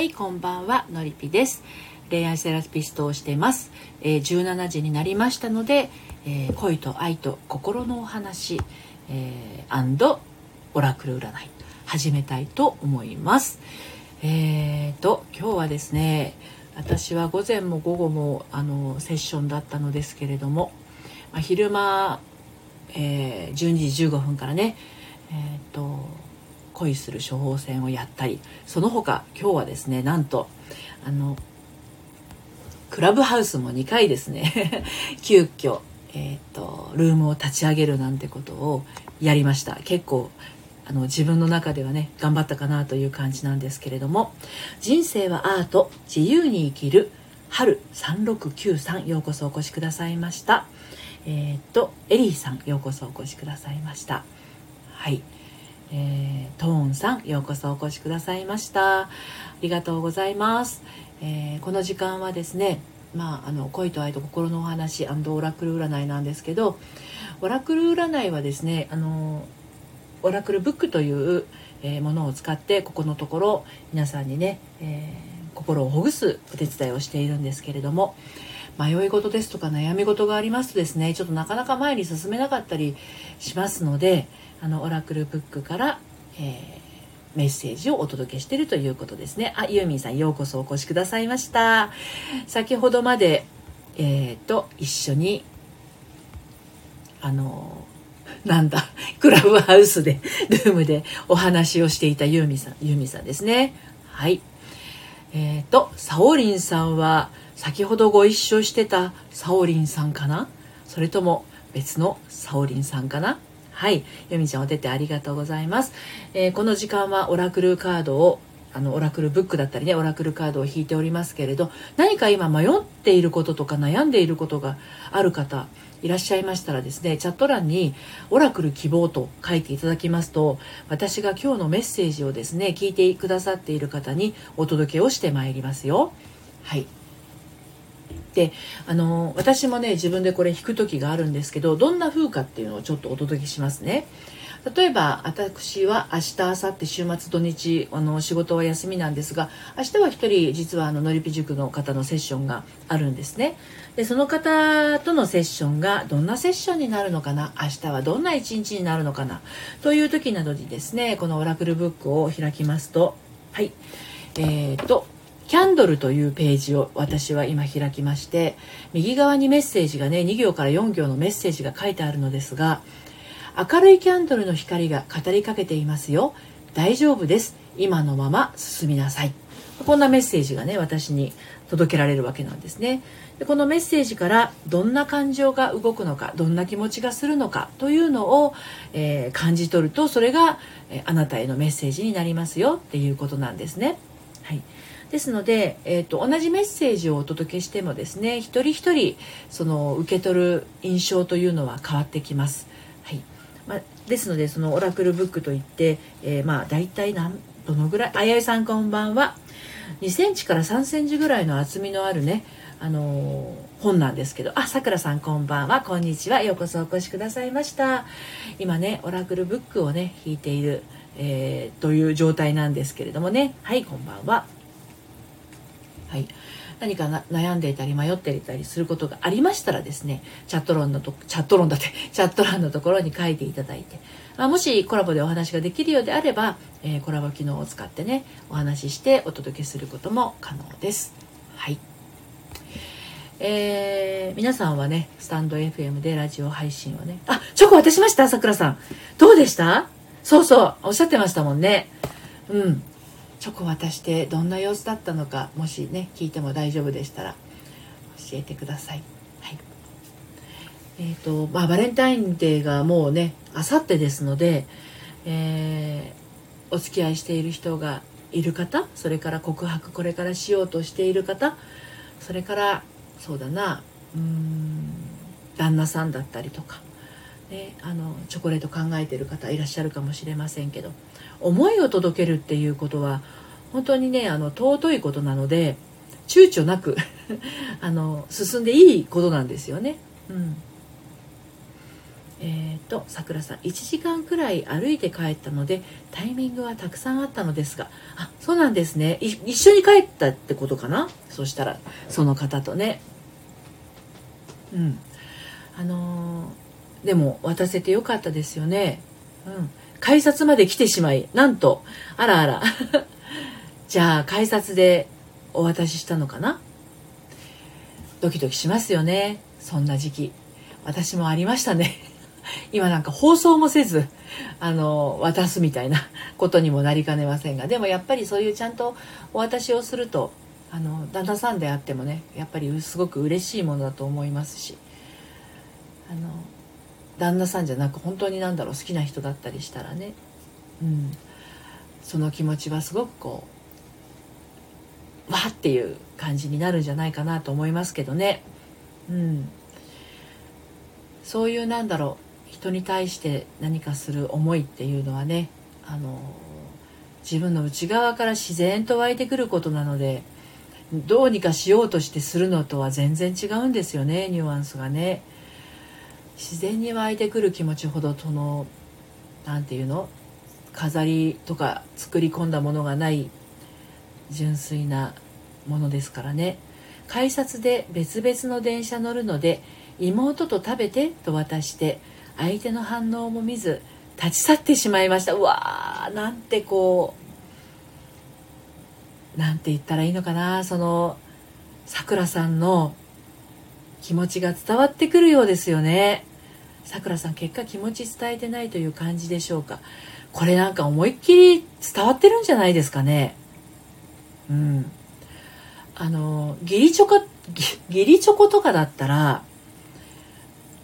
はいこんばんはのりぴです。恋愛セラピストをしてます、えー、17時になりましたので、えー、恋と愛と心のお話、えー、オラクル占い始めたいと思います。えーと今日はですね私は午前も午後もあのセッションだったのですけれども、まあ、昼間、えー、12時15分からねえっ、ー、と恋する処方箋をやったりその他今日はですねなんとあのクラブハウスも2回ですね 急遽えーと、ルームを立ち上げるなんてことをやりました。結構あの自分の中ではね頑張ったかなという感じなんですけれども人生はアート自由に生きる春3693ようこそお越しくださいました。えっ、とエリーさんようこそお越しくださいました。はい。えー、トーンさんようこそお越しくださいました。ありがとうございます、えー、この時間はですねまあ、あの恋と愛と心のお話オラクル占いなんですけどオラクル占いはですねあのオラクルブックという、ものを使ってここのところ皆さんにね、えー、心をほぐすお手伝いをしているんですけれども迷い事ですとか悩み事がありますとですねちょっとなかなか前に進めなかったりしますのであのオラクルブックから、えー、メッセージをお届けしているということですね。あ、ユーミンさんようこそお越しくださいました。先ほどまで、えっ、ー、と、一緒に、あの、なんだ、クラブハウスで、ルームでお話をしていたユーミンさん、ユーミンさんですね。はい。えっ、ー、と、サオリンさんは、先ほどご一緒してたサオリンさんかな？それとも別のサオリンさんかな？はい。よみちゃんお手てありがとうございます。えー、この時間はオラクルカードをあのオラクルブックだったりねオラクルカードを引いておりますけれど何か今迷っていることとか悩んでいることがある方いらっしゃいましたらですねチャット欄に「オラクル希望」と書いていただきますと私が今日のメッセージをですね聞いてくださっている方にお届けをしてまいりますよ。はいであの私もね自分でこれ弾く時があるんですけどどんな風かっていうのをちょっとお届けしますね。例えば私は明日明後日週末土日あの仕事は休みなんですが明日は1人実はあののりぴ塾の方のセッションがあるんですね。でその方とのセッションがどんなセッションになるのかな？明日はどんな一日になるのかな？という時などにですねこのオラクルブックを開きますとはい。えーとキャンドルというページを私は今開きまして右側にメッセージがね2行から4行のメッセージが書いてあるのですが明るいキャンドルの光が語りかけていますよ。大丈夫です。今のまま進みなさい。こんなメッセージがね私に届けられるわけなんですね。でこのメッセージからどんな感情が動くのかどんな気持ちがするのかというのを、えー、感じ取るとそれが、え、あなたへのメッセージになりますよっていうことなんですね。ですので、えーと、同じメッセージをお届けしてもですね一人一人その受け取る印象というのは変わってきます。はい。まあ、ですのでそのオラクルブックといって、えー、まあ大体何どのぐらいあやいさんこんばんは。2センチから3センチぐらいの厚みのあるねあのー、本なんですけど。あさくらさんこんばんは。こんにちは。ようこそお越しくださいました。今ねオラクルブックをね引いている、えー、という状態なんですけれどもね。はいこんばんは。はい、何か悩んでいたり迷っていたりすることがありましたらですねチャット欄のとチャット欄だって チャット欄のところに書いていただいて、まあ、もしコラボでお話ができるようであれば、えー、コラボ機能を使ってねお話ししてお届けすることも可能です。はい。えー、皆さんはねスタンド FM でラジオ配信をねあチョコ渡しましたさくらさん。どうでした？そうそうおっしゃってましたもんね。うん。チョコ渡してどんな様子だったのかもしね聞いても大丈夫でしたら教えてください。はいえーとまあ、バレンタインデーがもうねあさってですので、えー、お付き合いしている人がいる方それから告白これからしようとしている方それからそうだなうーん旦那さんだったりとか、ね、あのチョコレート考えてる方いらっしゃるかもしれませんけど思いを届けるっていうことは本当にねあの尊いことなので躊躇なく あの進んでいいことなんですよね。うん。えーと、さくらさん1時間くらい歩いて帰ったのでタイミングはたくさんあったのですがあそうなんですね。一緒に帰ったってことかな？そしたらその方とね。うん。あのー、でも渡せてよかったですよね。うん。改札まで来てしまいなんと。あらあら。じゃあ改札でお渡ししたのかな？ドキドキしますよね。そんな時期。私もありましたね。今なんか放送もせずあの渡すみたいな ことにもなりかねませんが。でもやっぱりそういうちゃんとお渡しをするとあの旦那さんであってもねやっぱりすごく嬉しいものだと思いますし。あの旦那さんじゃなく本当に何だろう好きな人だったりしたらね、うん、その気持ちはすごくこうわっていう感じになるんじゃないかなと思いますけどね。うん、そういうなんだろう人に対して何かする思いっていうのはねあの自分の内側から自然と湧いてくることなのでどうにかしようとしてするのとは全然違うんですよねニュアンスがね。自然に湧いてくる気持ちほどその何て言うの？飾りとか作り込んだものがない純粋なものですからね。改札で別々の電車乗るので妹と食べてと渡して相手の反応も見ず立ち去ってしまいました。うわーなんてこうなんて言ったらいいのかな。そのさくらさんの気持ちが伝わってくるようですよね。さくらさん結果気持ち伝えてないという感じでしょうか？これなんか思いっきり伝わってるんじゃないですかね？うん。あの義理チョコ義理チョコとかだったら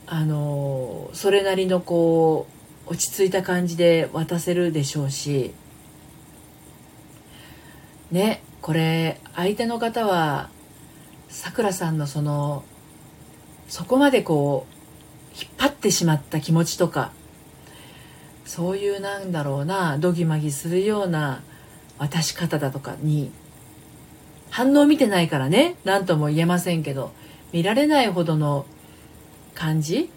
あのそれなりのこう落ち着いた感じで渡せるでしょうし。ねこれ相手の方はさくらさんのそのそこまでこう引っ張ってしまった気持ちとかそういうなんだろうなどぎまぎするような渡し方だとかに反応見てないからね何とも言えませんけど見られないほどの感じ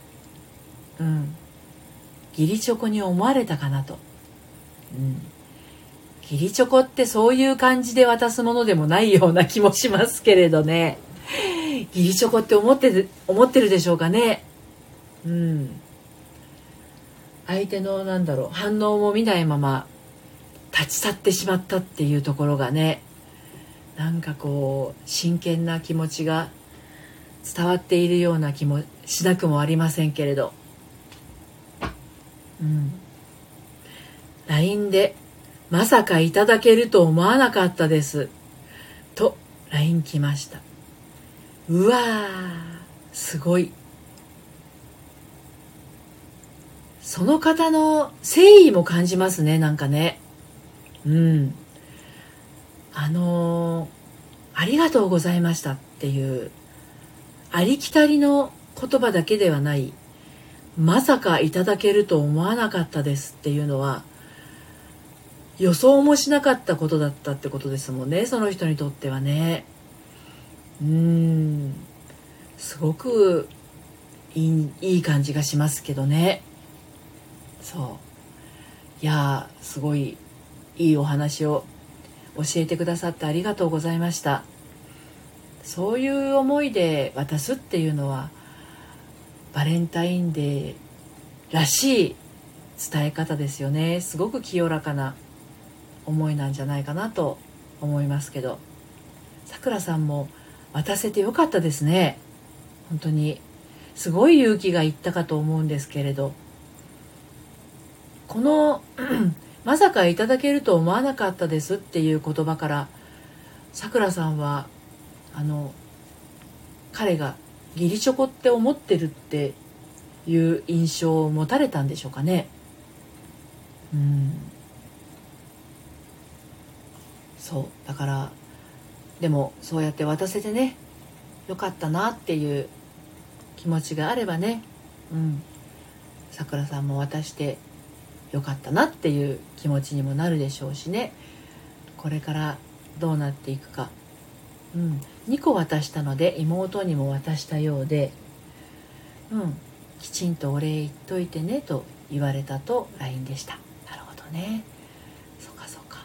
うん義理チョコに思われたかなと。うん。義理チョコってそういう感じで渡すものでもないような気もしますけれどね。義理チョコって思って思ってるでしょうかね。うん。相手のなんだろう反応も見ないまま立ち去ってしまったっていうところがねなんかこう真剣な気持ちが伝わっているような気もしなくもありませんけれど。うん。LINE で「まさかいただけると思わなかったです」と LINE 来ました。うわーすごい。その方の誠意も感じますねなんかね。うん。あのー、ありがとうございましたっていうありきたりの言葉だけではないまさかいただけると思わなかったですっていうのは予想もしなかったことだったってことですもんねその人にとってはね。うーん。すごくいいいい感じがしますけどね。そう。いやすごいいいお話を教えてくださってありがとうございました。そういう思いで渡すっていうのはバレンタインデーらしい伝え方ですよね。すごく清らかな思いなんじゃないかなと思いますけど。さくらさんも渡せてよかったですね。本当に。すごい勇気がいったかと思うんですけれど。この まさかいただけると思わなかったですっていう言葉からさくらさんはあの彼が義理チョコって思ってるっていう印象を持たれたんでしょうかね。うん。そう。だからでもそうやって渡せてねよかったなっていう気持ちがあればね。うん。さくらさんも渡してよかったなっていう気持ちにもなるでしょうしね。これからどうなっていくか、うん、2個渡したので妹にも渡したようで、うん、きちんとお礼言っといてねと言われたと LINE でした。なるほどね。そうかそうか。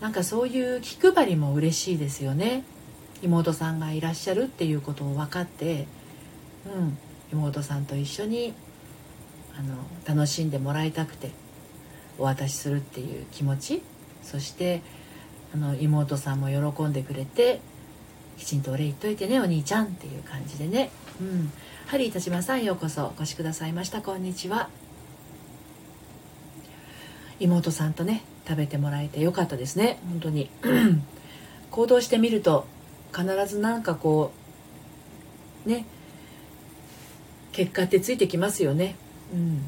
なんかそういう気配りも嬉しいですよね。妹さんがいらっしゃるっていうことを分かってうん。妹さんと一緒にあの楽しんでもらいたくてお渡しするっていう気持ちそしてあの妹さんも喜んでくれてきちんとお礼言っといてねお兄ちゃんっていう感じでね。うん。ハリー田島さんようこそお越しくださいました。こんにちは。妹さんとね食べてもらえてよかったですね。本当に。行動してみると必ずなんかこうね結果ってついてきますよね。うん。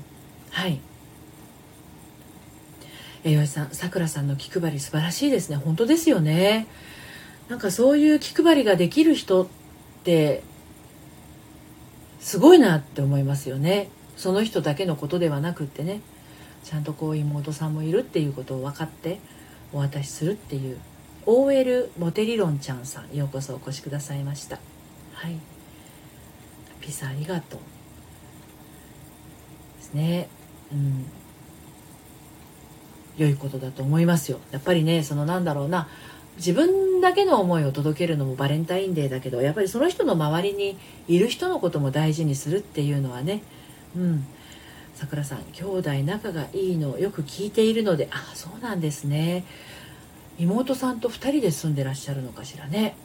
はい。えよいさんさくらさんの気配り素晴らしいですね。本当ですよね。なんかそういう気配りができる人ってすごいなって思いますよね。その人だけのことではなくってね。ちゃんとこう妹さんもいるっていうことを分かってお渡しするっていう。OL モテ理論ちゃんさんようこそお越しくださいました。はい。ピザありがとう。ね。うん。良いことだと思いますよ。やっぱりねそのなんだろうな。自分だけの思いを届けるのもバレンタインデーだけどやっぱりその人の周りにいる人のことも大事にするっていうのはね。うん。さくらさん兄弟仲がいいのよく聞いているのであそうなんですね。妹さんと2人で住んでらっしゃるのかしらね。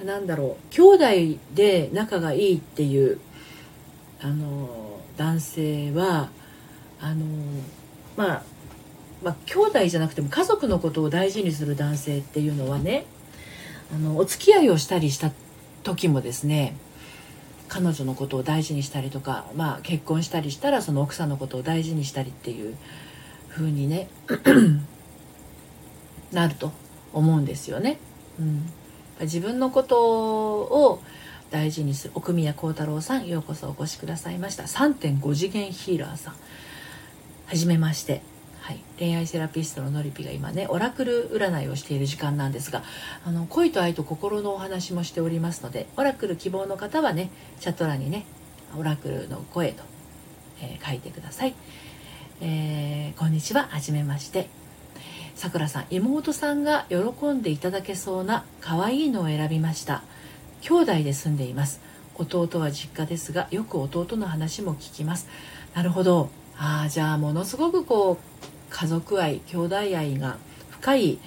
うん。なんだろう。兄弟で仲がいいっていうあの男性はあのまあまあ、兄弟じゃなくても家族のことを大事にする男性っていうのはねあのお付き合いをしたりした時もですね彼女のことを大事にしたりとか、まあ、結婚したりしたらその奥さんのことを大事にしたりっていう風にね なると思うんですよね。うん、自分のことを大事にする奥宮幸太郎さんようこそお越しくださいました。3.5次元ヒーラーさん。はじめまして。はい、恋愛セラピストののりぴが今ねオラクル占いをしている時間なんですがあの恋と愛と心のお話もしておりますのでオラクル希望の方はねチャット欄にねオラクルの声と、えー、書いてください、えー、こんにちは。はじめまして。さくらさん妹さんが喜んでいただけそうな可愛いのを選びました。兄弟で住んでいます。弟は実家ですがよく弟の話も聞きます。なるほど。ああじゃあものすごくこう家族愛兄弟愛が深い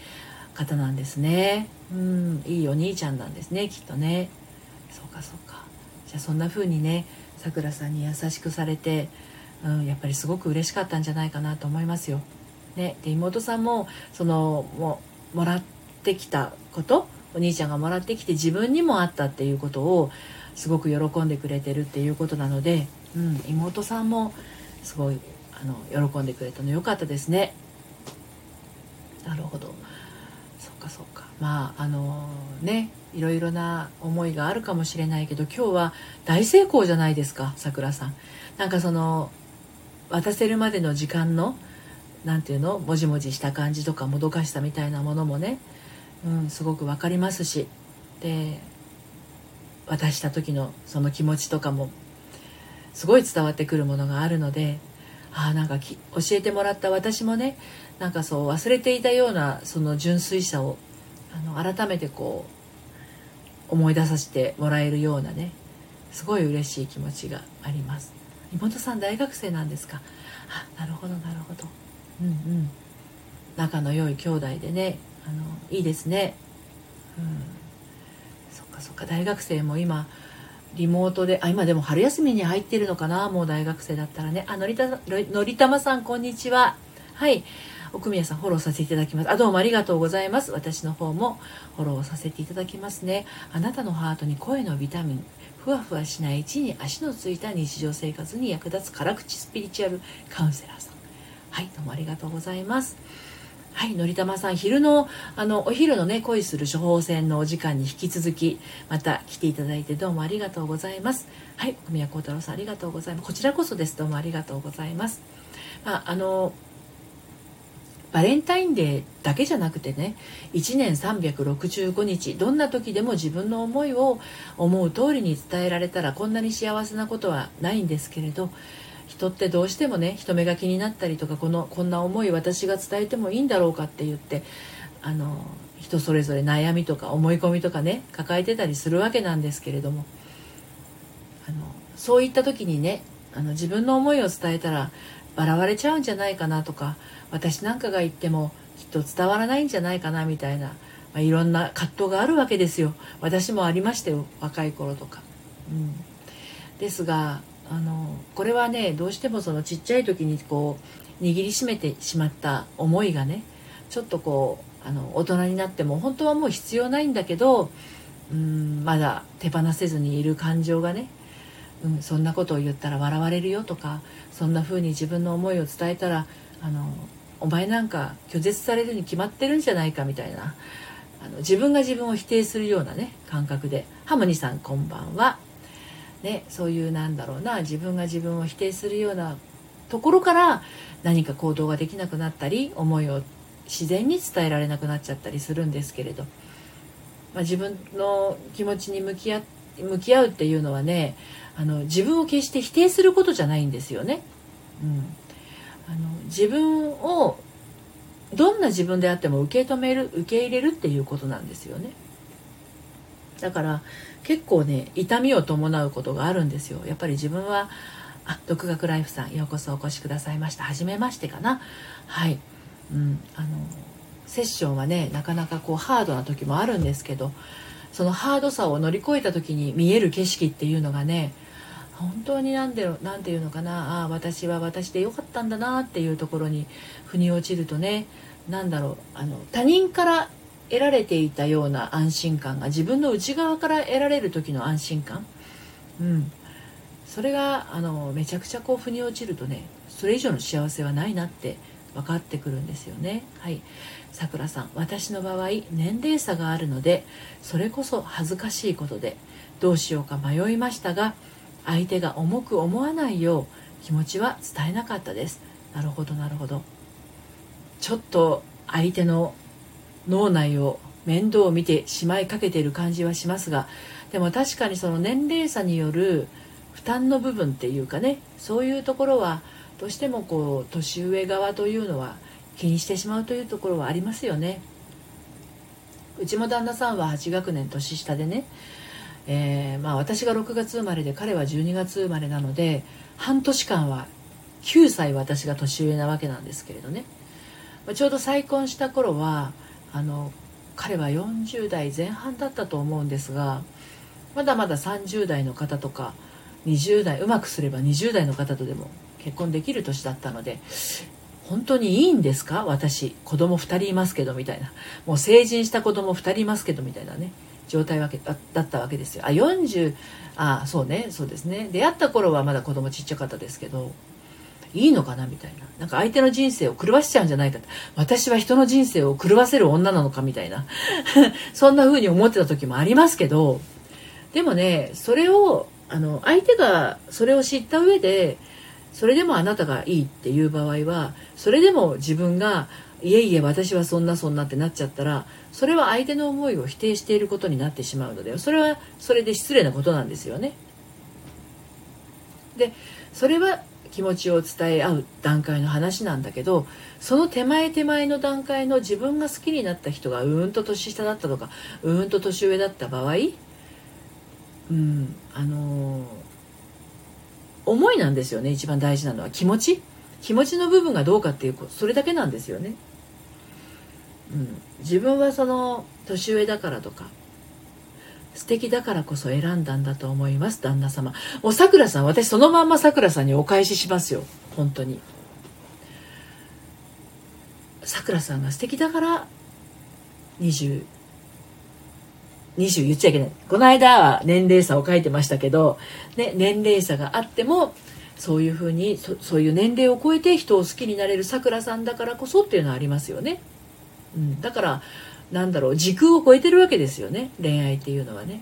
方なんですね。うんいいお兄ちゃんなんですねきっとね。そうかそうか。じゃあそんな風にねさくらさんに優しくされて、うん、やっぱりすごく嬉しかったんじゃないかなと思いますよ。ね、で妹さんもそのももらってきたことお兄ちゃんがもらってきて自分にもあったっていうことをすごく喜んでくれてるっていうことなので、うん、妹さんもすごいあの喜んでくれたの良かったですね。なるほど。そっかそっか。まああのねいろいろな思いがあるかもしれないけど今日は大成功じゃないですかさくらさん。なんかその渡せるまでの時間の何て言うのもじもじした感じとかもどかしさみたいなものもね、うん、すごく分かりますしで渡した時のその気持ちとかもすごい伝わってくるものがあるのであなんか教えてもらった私もねなんかそう忘れていたようなその純粋さをあの改めてこう思い出させてもらえるようなねすごい嬉しい気持ちがあります。妹さん大学生なんですか？あなるほどなるほど。うんうん。仲の良い兄弟でねあのいいですね。うん。そっかそっか。大学生も今リモートであ今でも春休みに入ってるのかな？もう大学生だったらね。あのりたのりたまさんこんにちは。はい。奥宮さんフォローさせていただきます。あどうもありがとうございます。私の方もフォローさせていただきますね。あなたのハートに声のビタミン。ふわふわしない地に足のついた日常生活に役立つ辛口スピリチュアルカウンセラーさん。はいどうもありがとうございます。はい、のりたまさん、昼の、あの、お昼のね、恋する処方箋のお時間に引き続き、また来ていただいてどうもありがとうございます。はい、宮幸太郎さん、ありがとうございます。こちらこそです。どうもありがとうございます。まあ、あの、バレンタインデーだけじゃなくてね1年365日どんな時でも自分の思いを思う通りに伝えられたらこんなに幸せなことはないんですけれど人ってどうしてもね人目が気になったりとかこのこんな思い私が伝えてもいいんだろうかって言ってあの人それぞれ悩みとか思い込みとかね抱えてたりするわけなんですけれどもあのそういった時にねあの自分の思いを伝えたら笑われちゃうんじゃないかなとか私なんかが言ってもきっと伝わらないんじゃないかなみたいな、まあ、いろんな葛藤があるわけですよ私もありましたよ若い頃とか。うん、ですがあのこれはねどうしてもそのちっちゃい時にこう握りしめてしまった思いがねちょっとこうあの大人になっても本当はもう必要ないんだけどうんまだ手放せずにいる感情がね、うん、そんなことを言ったら笑われるよとかそんな風に自分の思いを伝えたらあのお前なんか拒絶されるに決まってるんじゃないかみたいなあの自分が自分を否定するようなね感覚で。ハモニさんこんばんは、ね、そういうなんだろうな自分が自分を否定するようなところから何か行動ができなくなったり思いを自然に伝えられなくなっちゃったりするんですけれど、まあ、自分の気持ちに向き合向き合うっていうのはねあの自分を決して否定することじゃないんですよね。うん。あの自分をどんな自分であっても受け止める受け入れるっていうことなんですよね。だから結構ね痛みを伴うことがあるんですよ。やっぱり自分はあ独学ライフさんようこそお越しくださいました。初めましてかな。はい。うん。あのセッションはねなかなかこうハードな時もあるんですけどそのハードさを乗り越えた時に見える景色っていうのがね本当に何で何て言うのかな。ああ私は私でよかったんだなっていうところに腑に落ちるとね何だろう。あの他人から得られていたような安心感が自分の内側から得られる時の安心感、うん、それがあのめちゃくちゃこう腑に落ちるとねそれ以上の幸せはないなって分かってくるんですよね。はい、さくらさん私の場合年齢差があるのでそれこそ恥ずかしいことでどうしようか迷いましたが相手が重く思わないよう気持ちは伝えなかったです。なるほどなるほど。ちょっと相手の脳内を面倒を見てしまいかけている感じはしますがでも確かにその年齢差による負担の部分っていうかねそういうところはどうしてもこう年上側というのは気にしてしまうというところはありますよね。うちも旦那さんは8学年年下でねえー、まあ、私が6月生まれで彼は12月生まれなので半年間は9歳私が年上なわけなんですけれどね、まあ、ちょうど再婚した頃はあの彼は40代前半だったと思うんですがまだまだ30代の方とか20代うまくすれば20代の方とでも結婚できる年だったので本当にいいんですか？私子供2人いますけどみたいな。もう成人した子供2人いますけどみたいなね状態わけだったわけですよ。あ40あそうねそうですね。出会った頃はまだ子供ちっちゃかったですけどいいのかなみたいな。なんか相手の人生を狂わしちゃうんじゃないか私は人の人生を狂わせる女なのかみたいな。そんな風に思ってた時もありますけど。でもねそれをあの相手がそれを知った上でそれでもあなたがいいっていう場合はそれでも自分がいえいえ私はそんなそんなってなっちゃったらそれは相手の思いを否定していることになってしまうのでそれはそれで失礼なことなんですよね。でそれは気持ちを伝え合う段階の話なんだけどその手前手前の段階の自分が好きになった人がうんと年下だったとかうーんと年上だった場合うんあのー、思いなんですよね一番大事なのは気持ち？気持ちの部分がどうかっていうそれだけなんですよね。うん、自分はその年上だからとか素敵だからこそ選んだんだと思います旦那様。おさくらさん私そのまんまさくらさんにお返ししますよ。本当に。さくらさんが素敵だから20 20言っちゃいけない。この間は年齢差を書いてましたけど、ね、年齢差があってもそういうふうにそういう年齢を超えて人を好きになれるさくらさんだからこそっていうのはありますよね。うん、だからなんだろう時空を超えてるわけですよね。恋愛っていうのはね。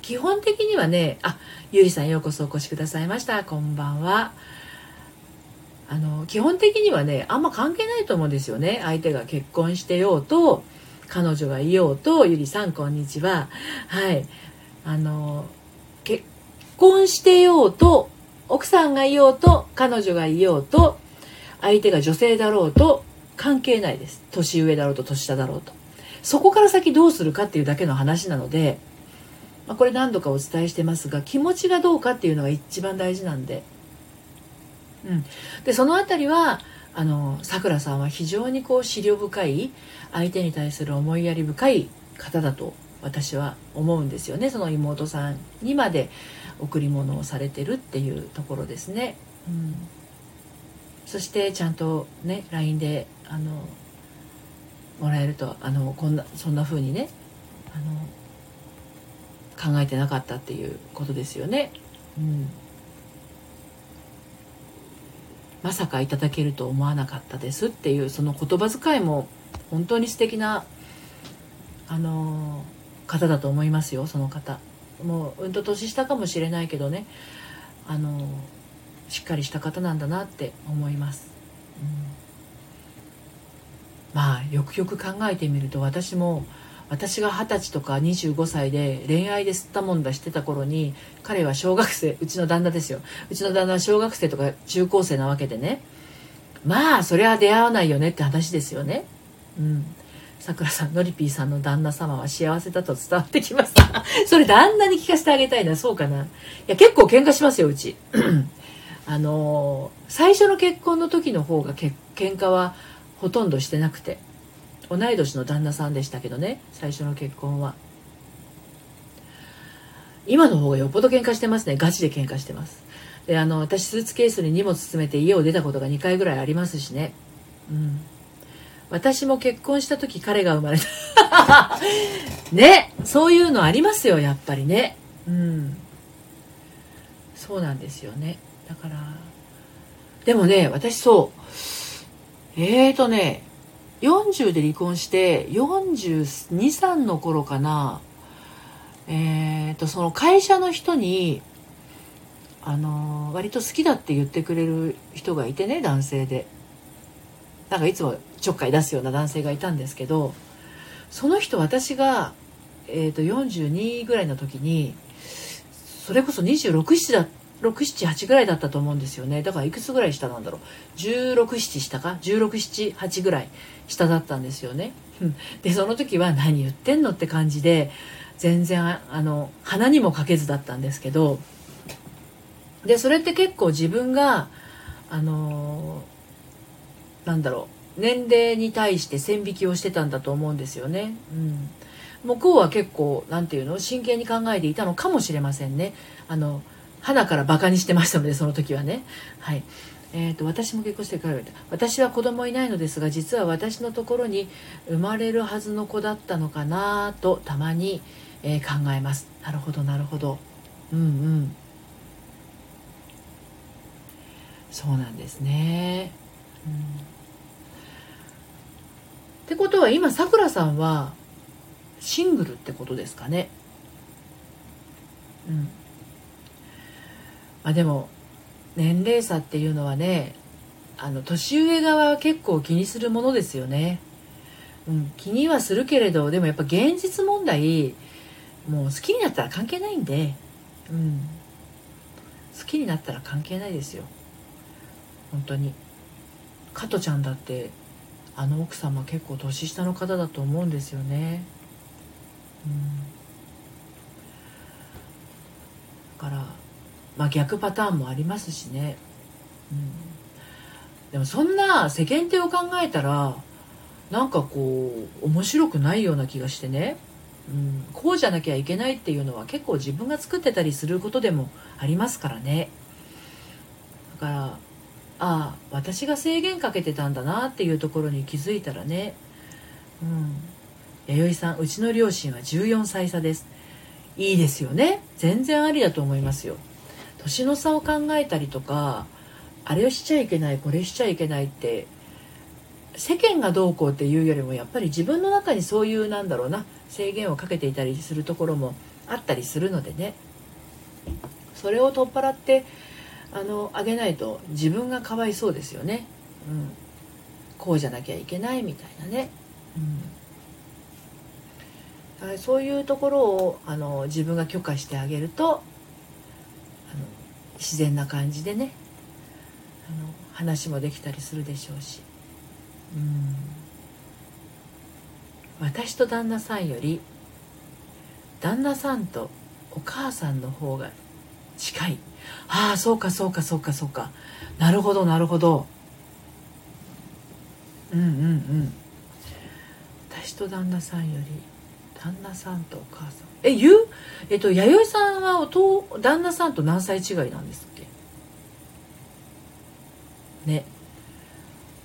基本的にはねあゆりさんようこそお越しくださいました。こんばんは。あの基本的にはねあんま関係ないと思うんですよね。相手が結婚してようと彼女がいようとゆりさんこんにちは。はい。あの結婚してようと奥さんがいようと彼女がいようと相手が女性だろうと関係ないです。年上だろうと年下だろうと。そこから先どうするかっていうだけの話なので、まあ、これ何度かお伝えしてますが気持ちがどうかっていうのが一番大事なんで、うん、でその辺りはあのさくらさんは非常にこう思慮深い相手に対する思いやり深い方だと私は思うんですよね。その妹さんにまで贈り物をされてるっていうところですね。うん、そしてちゃんとね LINE であのもらえるとあのこんなそんな風にねあの考えてなかったっていうことですよね。うん、まさかいただけると思わなかったですっていうその言葉遣いも本当に素敵なあの方だと思いますよその方。もううんと年下かもしれないけどねあのしっかりした方なんだなって思います。うんまあよくよく考えてみると私も私が二十歳とか25歳で恋愛で吸ったもんだしてた頃に彼は小学生うちの旦那ですよ。うちの旦那は小学生とか中高生なわけでね。まあそれは出会わないよねって話ですよね。うん。さくらさんのりぴーさんの旦那様は幸せだと伝わってきました それ旦那に聞かせてあげたいな。そうかな。いや結構喧嘩しますようち。あのー、最初の結婚の時の方がけ喧嘩はほとんどしてなくて。同い年の旦那さんでしたけどね最初の結婚は。今の方がよっぽど喧嘩してますね。ガチで喧嘩してます。であの私スーツケースに荷物詰めて家を出たことが2回ぐらいありますしね。うん。私も結婚した時彼が生まれた。ねそういうのありますよやっぱりね。うん。そうなんですよね。だからでもね私そう。えーとね40で離婚して423の頃かな。えーとその会社の人にあの割と好きだって言ってくれる人がいてね男性で。なんかいつもちょっかい出すような男性がいたんですけどその人私が、えー、と42ぐらいの時にそれこそ267だ678ぐらいだったと思うんですよね。だからいくつぐらい下なんだろう。167下か。1678ぐらい下だったんですよね。でその時は何言ってんのって感じで全然あの鼻にもかけずだったんですけどでそれって結構自分があのなんだろう。年齢に対して線引きをしてたんだと思うんですよね。うん。向こうは結構何て言うの？真剣に考えていたのかもしれませんね。あの花からバカにしてましたのでその時はね。はい。えーと、私も結婚してから私は子供いないのですが実は私のところに生まれるはずの子だったのかなとたまに、えー、考えます。なるほどなるほど。うんうん。そうなんですね、うん、ってことは今さくらさんはシングルってことですかね。うん。まあ、でも年齢差っていうのはねあの年上側は結構気にするものですよね。うん、気にはするけれどでもやっぱ現実問題もう好きになったら関係ないんで、うん、好きになったら関係ないですよ。本当に。加トちゃんだってあの奥様結構年下の方だと思うんですよね、うん、だからまあ、逆パターンもありますしね、うん、でもそんな世間体を考えたらなんかこう面白くないような気がしてね、うん、こうじゃなきゃいけないっていうのは結構自分が作ってたりすることでもありますからね。だからああ私が制限かけてたんだなっていうところに気づいたらね。うん。弥生さんうちの両親は14歳差です。いいですよね。全然ありだと思いますよ。年の差を考えたりとかあれをしちゃいけないこれしちゃいけないって世間がどうこうっていうよりもやっぱり自分の中にそういうなんだろうな制限をかけていたりするところもあったりするのでね。それを取っ払ってあのあげないと自分がかわいそうですよね、うん、こうじゃなきゃいけないみたいなね、うん、そういうところをあの自分が許可してあげると自然な感じでねあの話もできたりするでしょうし、うん、私と旦那さんより旦那さんとお母さんの方が近い。ああそうかそうかそうかそうか。なるほどなるほど。うんうんうん。私と旦那さんより旦那さんとお母さん。え言う？えっと弥生さんはおと旦那さんと何歳違いなんですっけ？ね。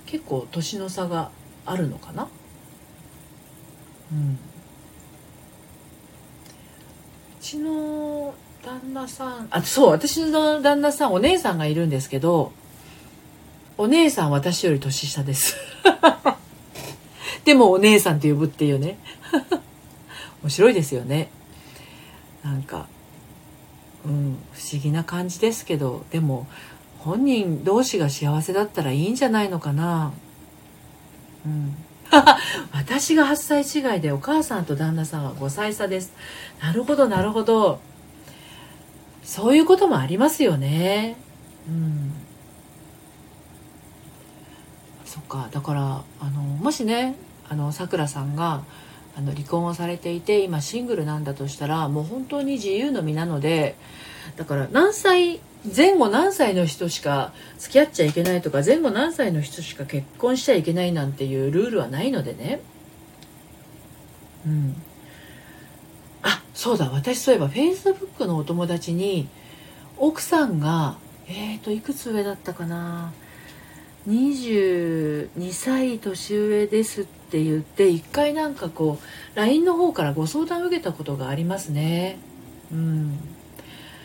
結構年の差があるのかな？うん。うちの旦那さんあそう私の旦那さんお姉さんがいるんですけどお姉さん私より年下です。でもお姉さんって呼ぶっていうね。面白いですよね。なんかうん不思議な感じですけどでも本人同士が幸せだったらいいんじゃないのかな。うん。私が8歳違いでお母さんと旦那さんは5歳差です。なるほどなるほど。そういうこともありますよね。うん。そっかだからあのもしねあのさくらさんがあの離婚をされていて今シングルなんだとしたらもう本当に自由の身なのでだから何歳前後何歳の人しか付き合っちゃいけないとか前後何歳の人しか結婚しちゃいけないなんていうルールはないのでね。うん。あそうだ私そういえばフェイスブックのお友達に奥さんがえっ、ー、といくつ上だったかな？22歳年上ですって言って一回なんかこう LINE の方からご相談を受けたことがありますね。うん。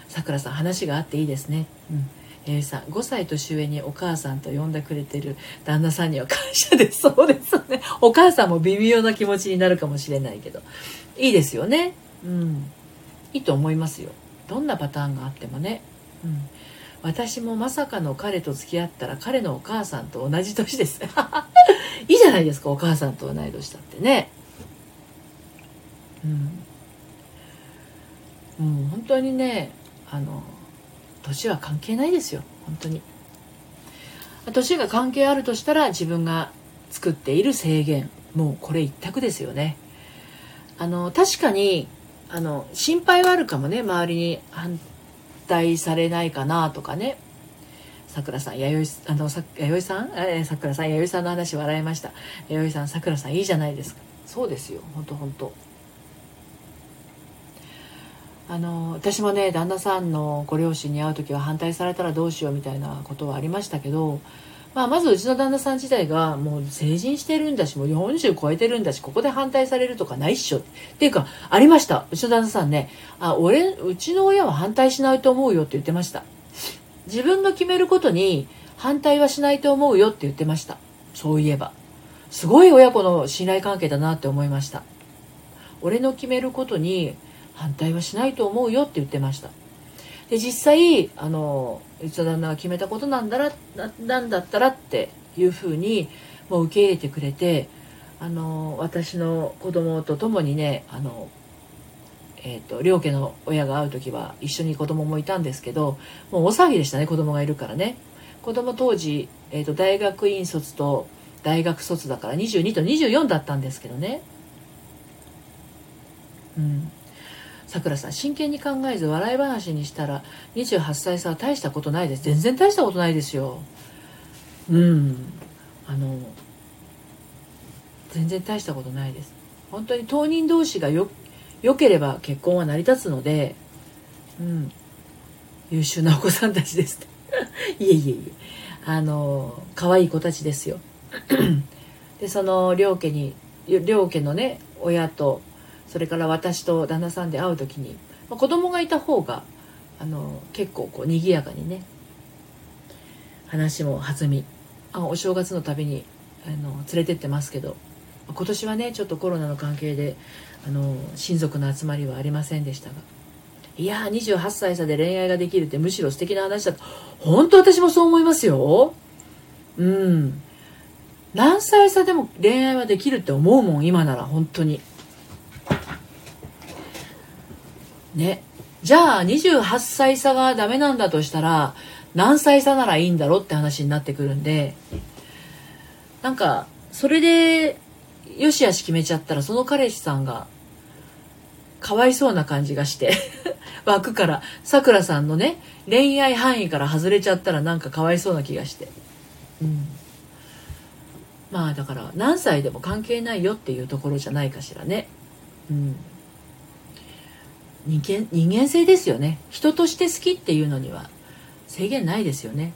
さくらさん話があっていいですね。うん。えー、さん5歳年上にお母さんと呼んでくれてる旦那さんには感謝です。そうですね。お母さんも微妙な気持ちになるかもしれないけど。いいですよね。うん。いいと思いますよ。どんなパターンがあってもね。うん。私もまさかの彼と付き合ったら彼のお母さんと同じ年です。いいじゃないですかお母さんと同い年だってね。うん。もう本当にねあの年は関係ないですよ本当に。年が関係あるとしたら自分が作っている制限もうこれ一択ですよね。あの確かにあの心配はあるかもね周りに。待されないかなとかね。さくらさん弥生あのさ弥生さん？えさくらさん弥生さんの話笑いました。弥生さんさくらさんいいじゃないですか。そうですよ。本当本当あの私もね旦那さんのご両親に会う時は反対されたらどうしようみたいなことはありましたけど、まあ、まずうちの旦那さん自体がもう成人してるんだしもう40超えてるんだしここで反対されるとかないっしょ。っていうかありました。うちの旦那さんね。あ俺うちの親は反対しないと思うよって言ってました。自分の決めることに反対はしないと思うよって言ってました。そういえば。すごい親子の信頼関係だなって思いました。俺の決めることに反対はしないと思うよって言ってました。で実際あのうちの旦那が決めたことなんだらなんだったらっていうふうにもう受け入れてくれてあの私の子供と共にねあのえーと、両家の親が会う時は一緒に子供もいたんですけどもう大騒ぎでしたね子供がいるからね。子供当時、えーと大学院卒と大学卒だから22と24だったんですけどね。うん。さくらさん真剣に考えず笑い話にしたら28歳差は大したことないです。全然大したことないですよ。うん。あの全然大したことないです。本当に当人同士がよ良ければ結婚は成り立つのでうん。優秀なお子さんたちです。いえいえいえ。あの可愛い子たちですよ。でその両家に両家のね親とそれから私と旦那さんで会う時に、まあ、子供がいた方があの結構こう賑やかにね話も弾みあお正月のたびにあの連れてってますけど今年はねちょっとコロナの関係であの親族の集まりはありませんでしたがいやー28歳差で恋愛ができるってむしろ素敵な話だと本当私もそう思いますよ。うん。何歳差でも恋愛はできるって思うもん今なら本当に。ね。じゃあ28歳差がダメなんだとしたら何歳差ならいいんだろうって話になってくるんでなんかそれでよしあし決めちゃったらその彼氏さんがかわいそうな感じがして 枠からさくらさんのね恋愛範囲から外れちゃったらなんかかわいそうな気がして。うん。まあだから何歳でも関係ないよっていうところじゃないかしらね。うん。人間人間性ですよね。人として好きっていうのには制限ないですよね、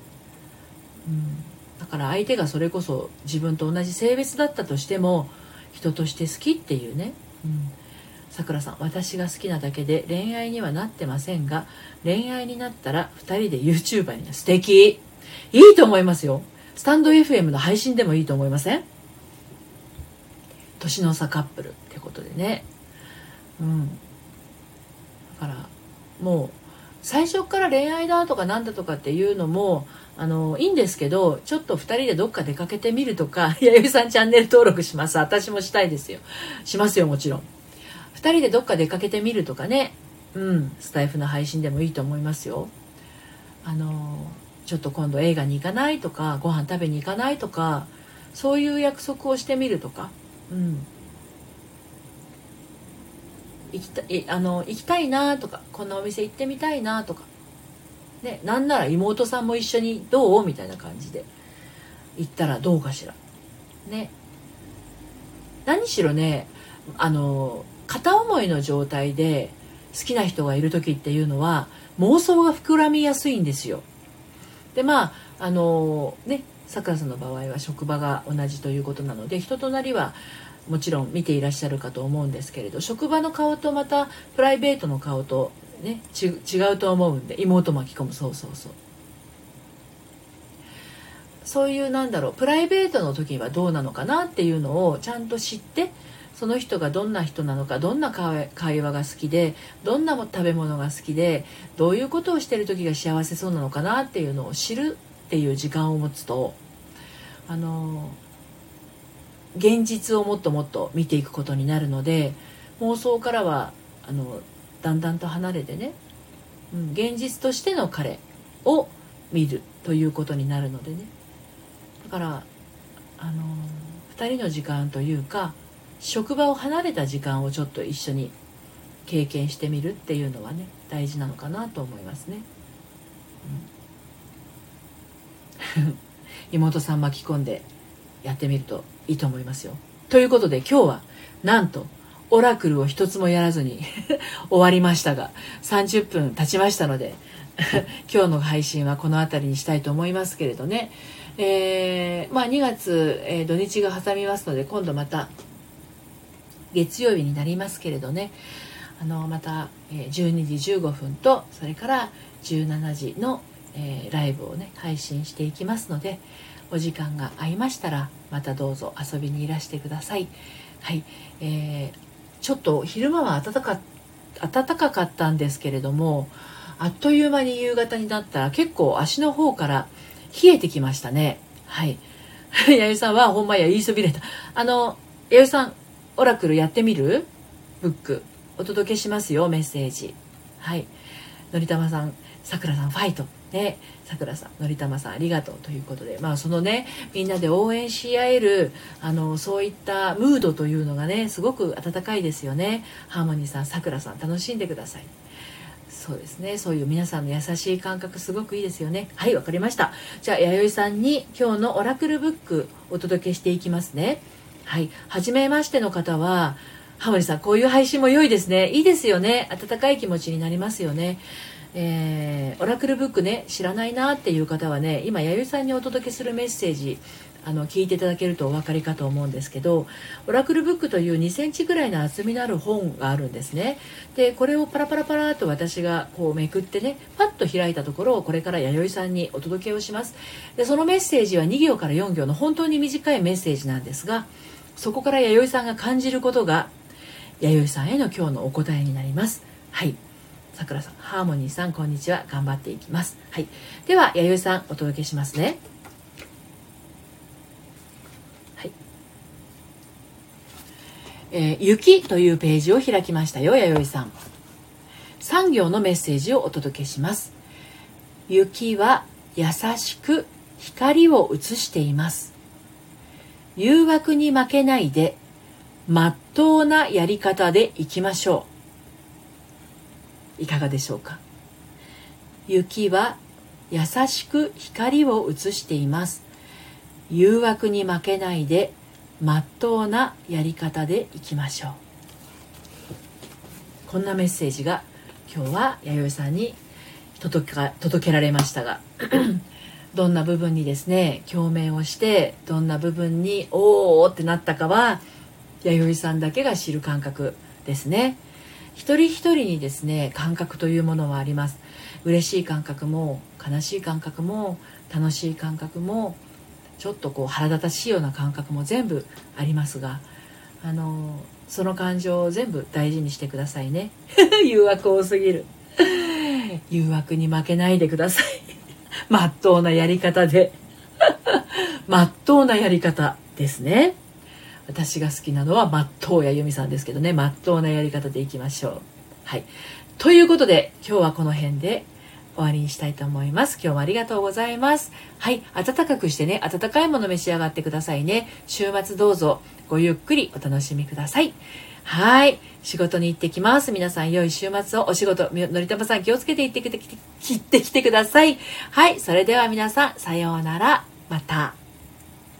うん、だから相手がそれこそ自分と同じ性別だったとしても人として好きっていうね、うん。さくらさん私が好きなだけで恋愛にはなってませんが恋愛になったら2人で YouTuber になる。素敵。いいと思いますよ。スタンド FM の配信でもいいと思いません？年の差カップルってことでね。うん。からもう最初から恋愛だとかなんだとかっていうのもあのいいんですけどちょっと2人でどっか出かけてみるとか 弥生さんチャンネル登録します。私もしたいですよ。しますよもちろん。2人でどっか出かけてみるとかね。うんスタイフの配信でもいいと思いますよ。あのちょっと今度映画に行かないとかご飯食べに行かないとかそういう約束をしてみるとか。うん。行きたいあの行きたいなとかこんなお店行ってみたいなとか。ねなんなら妹さんも一緒にどうみたいな感じで。行ったらどうかしら。ね。何しろねあの片思いの状態で好きな人がいる時っていうのは妄想が膨らみやすいんですよ。でまああのねさくらさんの場合は職場が同じということなので人となりはもちろん見ていらっしゃるかと思うんですけれど職場の顔とまたプライベートの顔とね違うと思うんで妹巻き込む。そうそうそう。そういうなんだろうプライベートの時はどうなのかなっていうのをちゃんと知ってその人がどんな人なのかどんな会話が好きでどんな食べ物が好きでどういうことをしてる時が幸せそうなのかなっていうのを知るっていう時間を持つとあの現実をもっともっと見ていくことになるので妄想からはあのだんだんと離れてね、うん、現実としての彼を見るということになるのでねだからあの2人の時間というか職場を離れた時間をちょっと一緒に経験してみるっていうのはね大事なのかなと思いますね。うん、妹さん巻き込んでやってみるといいと思いますよ。ということで今日はなんとオラクルを一つもやらずに終わりましたが30分経ちましたので 今日の配信はこの辺りにしたいと思いますけれどね、えー、まあ、2月、えー、土日が挟みますので今度また月曜日になりますけれどねあのまたえ12時15分とそれから17時の、えー、ライブをね配信していきますのでお時間が合いましたらまたどうぞ遊びにいらしてください。はい、えー、ちょっと昼間は暖か暖かかったんですけれどもあっという間に夕方になったら結構足の方から冷えてきましたね。はい。弥生さんはほんまや言いそびれた。あの、弥生さん、オラクルやってみる？ブックお届けしますよメッセージはいのりたまさんさくらさんファイトねさくらさんのりたまさんありがとうということでまあそのねみんなで応援し合えるあのそういったムードというのがねすごく温かいですよねハーモニーさんさくらさん楽しんでくださいそうですねそういう皆さんの優しい感覚すごくいいですよねはいわかりましたじゃあ弥生さんに今日のオラクルブックお届けしていきますねはい。はじめましての方は、ハモリさん、こういう配信も良いですね。いいですよね。温かい気持ちになりますよね。えー、オラクルブックね、知らないなっていう方はね、今、弥生さんにお届けするメッセージ、あの聞いていただけるとお分かりかと思うんですけどオラクルブックという2センチぐらいの厚みのある本があるんですね。でこれをパラパラパラと私がこうめくってねパッと開いたところをこれから弥生さんにお届けをします。でそのメッセージは2行から4行の本当に短いメッセージなんですがそこから弥生さんが感じることが弥生さんへの今日のお答えになります。はい。さくらさんハーモニーさんこんにちは。頑張っていきます。はい。では弥生さんお届けしますね。はい。えー、雪というページを開きましたよ弥生さん。産業のメッセージをお届けします。雪は優しく光を映しています。誘惑に負けないでまっとうなやり方でいきましょう。いかがでしょうか？雪は優しく光を映しています。誘惑に負けないでまっとうなやり方でいきましょう。こんなメッセージが今日は弥生さんに届け届けられましたが どんな部分にですね共鳴をしてどんな部分におおってなったかは弥生さんだけが知る感覚ですね。一人一人にですね感覚というものはあります。嬉しい感覚も悲しい感覚も楽しい感覚もちょっとこう腹立たしいような感覚も全部ありますがあのその感情を全部大事にしてくださいね。誘惑多すぎる。誘惑に負けないでください。まっとうなやり方で。まっとうなやり方ですね。私が好きなのはまっとうや由美さんですけどねまっとうなやり方でいきましょうはいということで今日はこの辺で終わりにしたいと思います。今日もありがとうございます。はい。暖かくしてね、温かいもの召し上がってくださいね。週末どうぞごゆっくりお楽しみください。はい。仕事に行ってきます。皆さん良い週末をお仕事、のりたまさん気をつけて行ってきて、切ってきてください。はい。それでは皆さん、さようなら。また。